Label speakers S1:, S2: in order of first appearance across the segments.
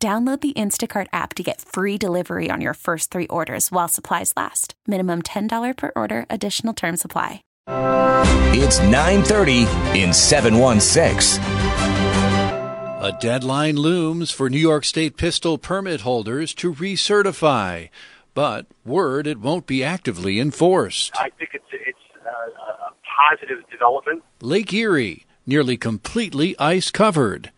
S1: Download the Instacart app to get free delivery on your first three orders while supplies last. Minimum $10 per order, additional term supply.
S2: It's 930 in 716.
S3: A deadline looms for New York State pistol permit holders to recertify, but word it won't be actively enforced.
S4: I think it's, it's uh, a positive development.
S3: Lake Erie, nearly completely ice covered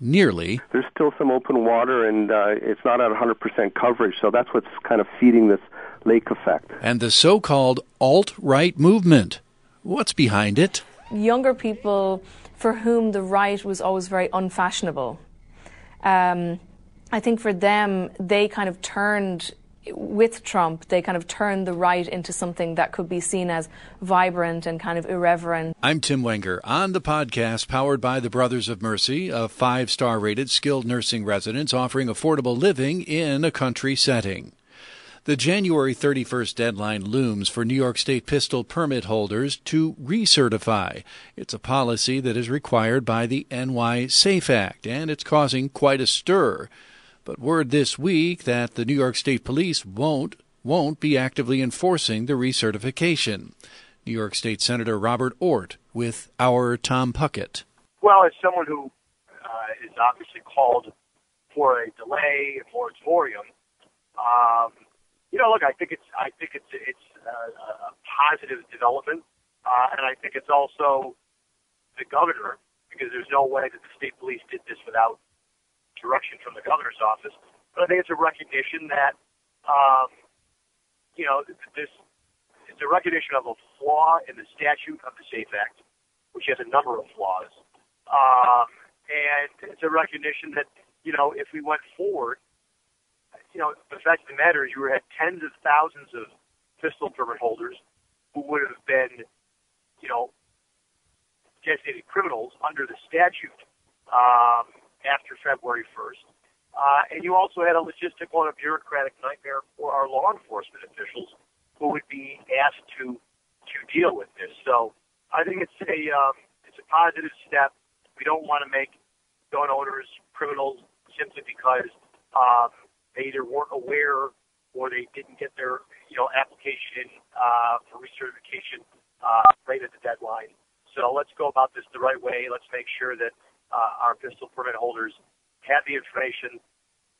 S3: nearly.
S5: There's still some open water, and uh, it's not at 100% coverage, so that's what's kind of feeding this lake effect.
S3: And the so called alt right movement. What's behind it?
S6: Younger people for whom the right was always very unfashionable. Um, I think for them, they kind of turned with Trump, they kind of turned the right into something that could be seen as vibrant and kind of irreverent.
S3: I'm Tim Wenger on the podcast powered by the Brothers of Mercy, a five star rated skilled nursing residence offering affordable living in a country setting. The January 31st deadline looms for New York State pistol permit holders to recertify. It's a policy that is required by the NY SAFE Act, and it's causing quite a stir. But word this week that the New York State Police won't won't be actively enforcing the recertification. New York State Senator Robert Ortt with our Tom Puckett.
S4: Well, as someone who uh, is obviously called for a delay, a moratorium, um, you know, look, I think it's I think it's it's a, a positive development, uh, and I think it's also the governor because there's no way that the state police did this without direction from the governor's office. But I think it's a recognition that, um, you know, this it's a recognition of a flaw in the statute of the SAFE Act, which has a number of flaws, um, and it's a recognition that you know if we went forward, you know, the fact of the matter is you had tens of thousands of pistol permit holders who would have been, you know, designated criminals under the statute. Um, after February 1st. Uh, and you also had a logistical and a bureaucratic nightmare for our law enforcement officials who would be asked to to deal with this. So I think it's a um, it's a positive step. We don't want to make gun owners criminals simply because um, they either weren't aware or they didn't get their you know application uh, for recertification uh, right at the deadline. So let's go about this the right way. Let's make sure that uh, our pistol permit holders have the information,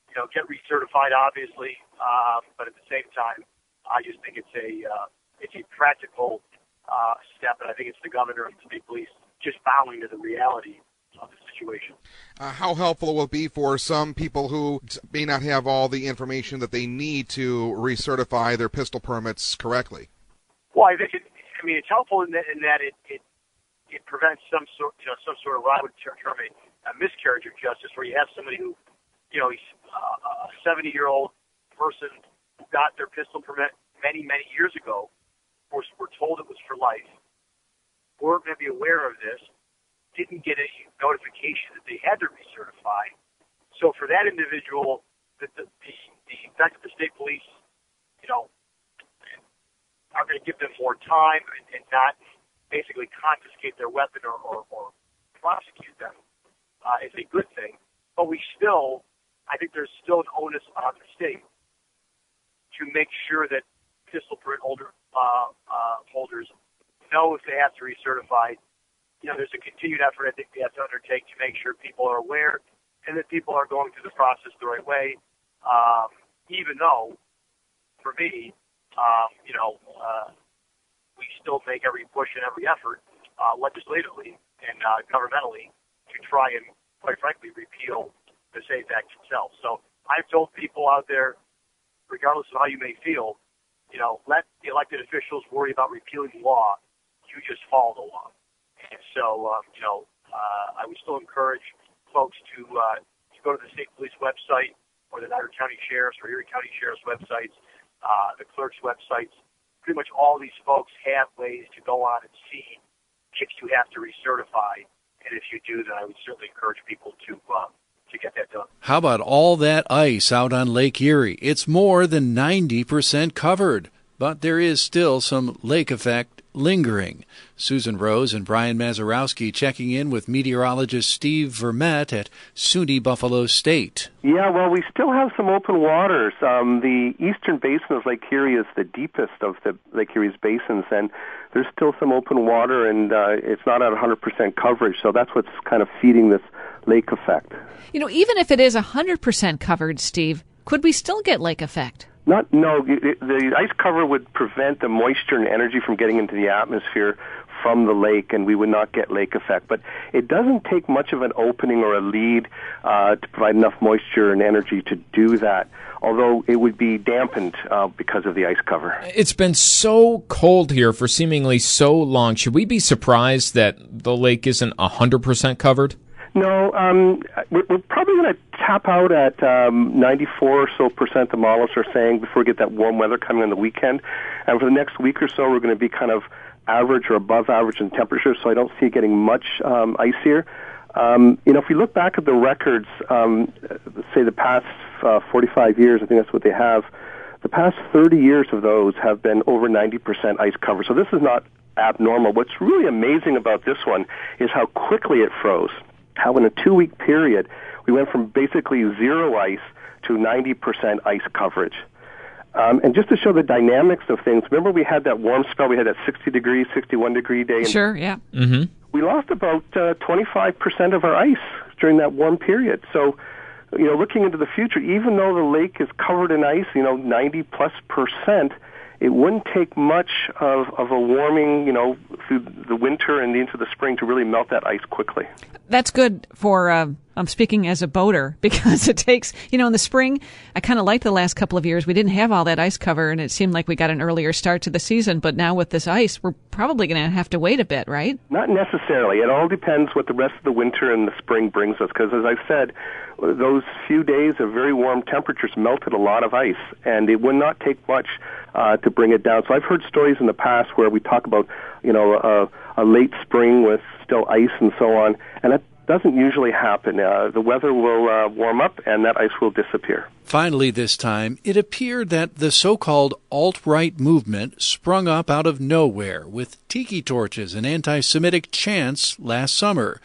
S4: you know, get recertified, obviously, uh, but at the same time, I just think it's a uh, it's a practical uh, step, and I think it's the governor and the state police just bowing to the reality of the situation.
S7: Uh, how helpful will it be for some people who may not have all the information that they need to recertify their pistol permits correctly?
S4: Well, I think it, I mean it's helpful in that, in that it, it it prevents some sort, you know, some sort of what I would term a, a miscarriage of justice, where you have somebody who, you know, he's uh, a 70 year old person who got their pistol permit many, many years ago. Course, we're told it was for life. Weren't maybe aware of this. Didn't get a notification that they had to recertify. So for that individual, the the, the, the fact that the state police, you know, are going to give them more time and, and not basically confiscate their weapon or, or, or prosecute them uh, is a good thing. But we still, I think there's still an onus on the state to make sure that pistol permit holder, uh, uh, holders know if they have to recertify. You know, there's a continued effort I think we have to undertake to make sure people are aware and that people are going through the process the right way. Um, even though, for me, um, you know, uh, we still make every push and every effort uh, legislatively and uh, governmentally to try and, quite frankly, repeal the SAFE Act itself. So I've told people out there, regardless of how you may feel, you know, let the elected officials worry about repealing the law. You just follow the law. And so, um, you know, uh, I would still encourage folks to uh, to go to the state police website or the Niagara County Sheriff's or Erie County Sheriff's websites, uh, the clerk's websites. Pretty much all these folks have ways to go on and see if you have to recertify, and if you do, then I would certainly encourage people to uh, to get that done.
S3: How about all that ice out on Lake Erie? It's more than 90% covered, but there is still some lake effect lingering. Susan Rose and Brian Mazurowski checking in with meteorologist Steve Vermette at SUNY Buffalo State.
S5: Yeah, well, we still have some open waters. Um, the eastern basin of Lake Erie is the deepest of the Lake Erie's basins, and there's still some open water, and uh, it's not at 100% coverage, so that's what's kind of feeding this lake effect.
S8: You know, even if it is 100% covered, Steve, could we still get lake effect?
S5: Not no. The ice cover would prevent the moisture and energy from getting into the atmosphere from the lake, and we would not get lake effect. But it doesn't take much of an opening or a lead uh, to provide enough moisture and energy to do that. Although it would be dampened uh, because of the ice cover.
S9: It's been so cold here for seemingly so long. Should we be surprised that the lake isn't hundred percent covered?
S5: No, um, we're, probably going to tap out at um, 94 or so percent, the models are saying, before we get that warm weather coming on the weekend. And for the next week or so, we're going to be kind of average or above average in temperature, so I don't see it getting much um, icier. Um, you know, if we look back at the records, um, say the past uh, 45 years, I think that's what they have. The past 30 years of those have been over 90% ice cover. So this is not abnormal. What's really amazing about this one is how quickly it froze how in a two week period we went from basically zero ice to 90% ice coverage. Um, and just to show the dynamics of things, remember we had that warm spell, we had that 60 degree, 61 degree day.
S8: Sure, yeah.
S9: Mm-hmm.
S5: We lost about uh, 25% of our ice during that warm period. So, you know, looking into the future, even though the lake is covered in ice, you know, 90 plus percent, it wouldn't take much of, of a warming, you know, through the winter and into the spring to really melt that ice quickly.
S8: That's good for, uh, I'm speaking as a boater because it takes, you know, in the spring, I kind of liked the last couple of years. We didn't have all that ice cover and it seemed like we got an earlier start to the season. But now with this ice, we're probably going to have to wait a bit, right?
S5: Not necessarily. It all depends what the rest of the winter and the spring brings us. Because as I said, those few days of very warm temperatures melted a lot of ice, and it would not take much uh, to bring it down. So I've heard stories in the past where we talk about, you know, a, a late spring with still ice and so on, and that doesn't usually happen. Uh, the weather will uh, warm up and that ice will disappear.
S3: Finally, this time, it appeared that the so called alt right movement sprung up out of nowhere with tiki torches and anti Semitic chants last summer.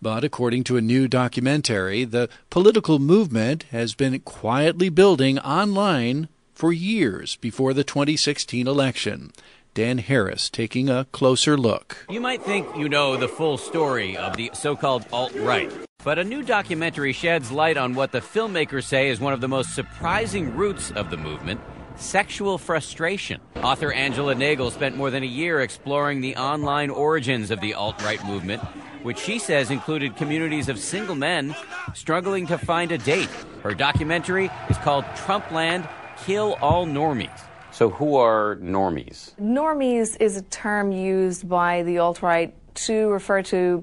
S3: But according to a new documentary, the political movement has been quietly building online for years before the 2016 election. Dan Harris taking a closer look.
S10: You might think you know the full story of the so called alt right, but a new documentary sheds light on what the filmmakers say is one of the most surprising roots of the movement sexual frustration. Author Angela Nagle spent more than a year exploring the online origins of the alt right movement, which she says included communities of single men struggling to find a date. Her documentary is called Trumpland Kill All Normies.
S11: So, who are normies?
S6: Normies is a term used by the alt right to refer to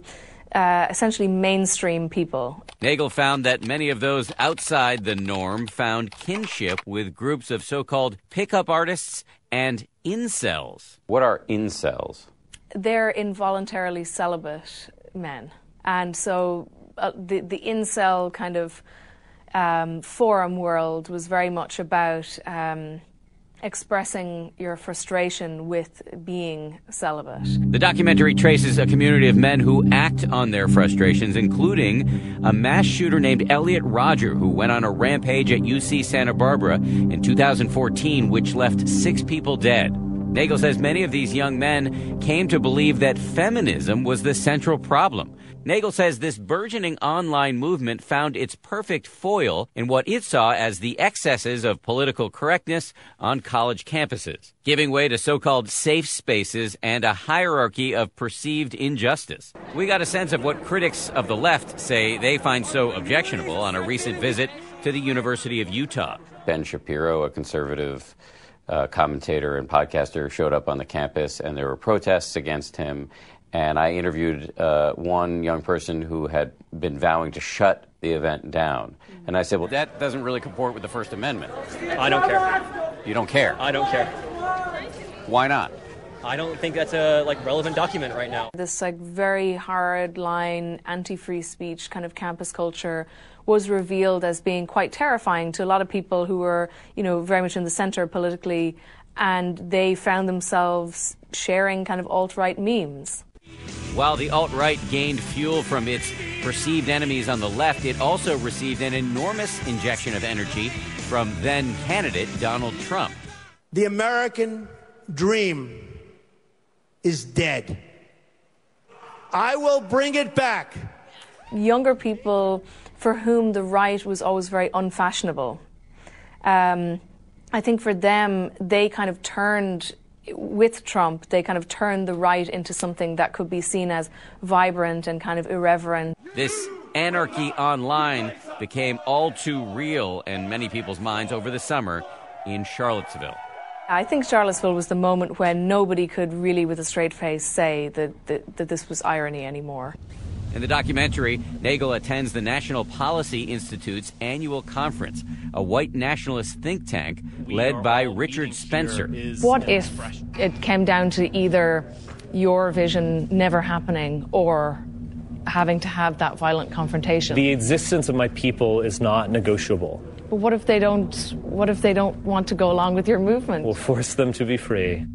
S6: uh, essentially mainstream people.
S10: Nagle found that many of those outside the norm found kinship with groups of so called pickup artists and incels.
S11: What are incels?
S6: They're involuntarily celibate men. And so uh, the, the incel kind of um, forum world was very much about um, expressing your frustration with being celibate.
S10: The documentary traces a community of men who act on their frustrations, including a mass shooter named Elliot Rodger, who went on a rampage at UC Santa Barbara in 2014, which left six people dead. Nagle says many of these young men came to believe that feminism was the central problem. Nagle says this burgeoning online movement found its perfect foil in what it saw as the excesses of political correctness on college campuses, giving way to so-called safe spaces and a hierarchy of perceived injustice. We got a sense of what critics of the left say they find so objectionable on a recent visit to the University of Utah.
S11: Ben Shapiro, a conservative uh, commentator and podcaster, showed up on the campus, and there were protests against him and I interviewed uh, one young person who had been vowing to shut the event down. And I said, well, that doesn't really comport with the First Amendment.
S12: I don't care.
S11: You don't care?
S12: I don't care.
S11: Why not?
S12: I don't think that's a like relevant document right now.
S6: This like very hard line anti-free speech kind of campus culture was revealed as being quite terrifying to a lot of people who were, you know, very much in the center politically and they found themselves sharing kind of alt-right memes.
S10: While the alt right gained fuel from its perceived enemies on the left, it also received an enormous injection of energy from then candidate Donald Trump.
S13: The American dream is dead. I will bring it back.
S6: Younger people for whom the right was always very unfashionable. Um, I think for them, they kind of turned with Trump, they kind of turned the right into something that could be seen as vibrant and kind of irreverent.
S10: This anarchy online became all too real in many people's minds over the summer in Charlottesville.
S6: I think Charlottesville was the moment when nobody could really, with a straight face, say that, that, that this was irony anymore.
S10: In the documentary, Nagle attends the National Policy Institute's annual conference, a white nationalist think tank led by Richard Spencer.
S6: What if it came down to either your vision never happening or having to have that violent confrontation?
S14: The existence of my people is not negotiable.
S6: But what if they don't? What if they don't want to go along with your movement?
S14: We'll force them to be free.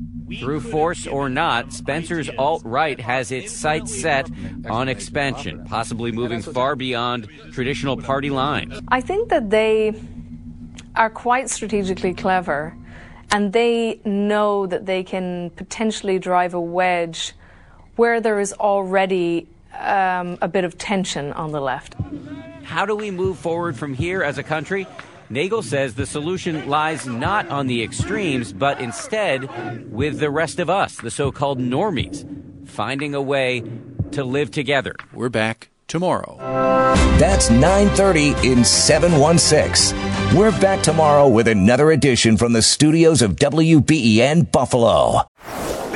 S10: Through force or not, Spencer's alt right has its sights set on expansion, possibly moving far beyond traditional party lines.
S6: I think that they are quite strategically clever and they know that they can potentially drive a wedge where there is already um, a bit of tension on the left.
S10: How do we move forward from here as a country? Nagle says the solution lies not on the extremes, but instead with the rest of us, the so called normies, finding a way to live together.
S3: We're back tomorrow.
S2: That's 9:30 in 716. We're back tomorrow with another edition from the studios of WBEN Buffalo.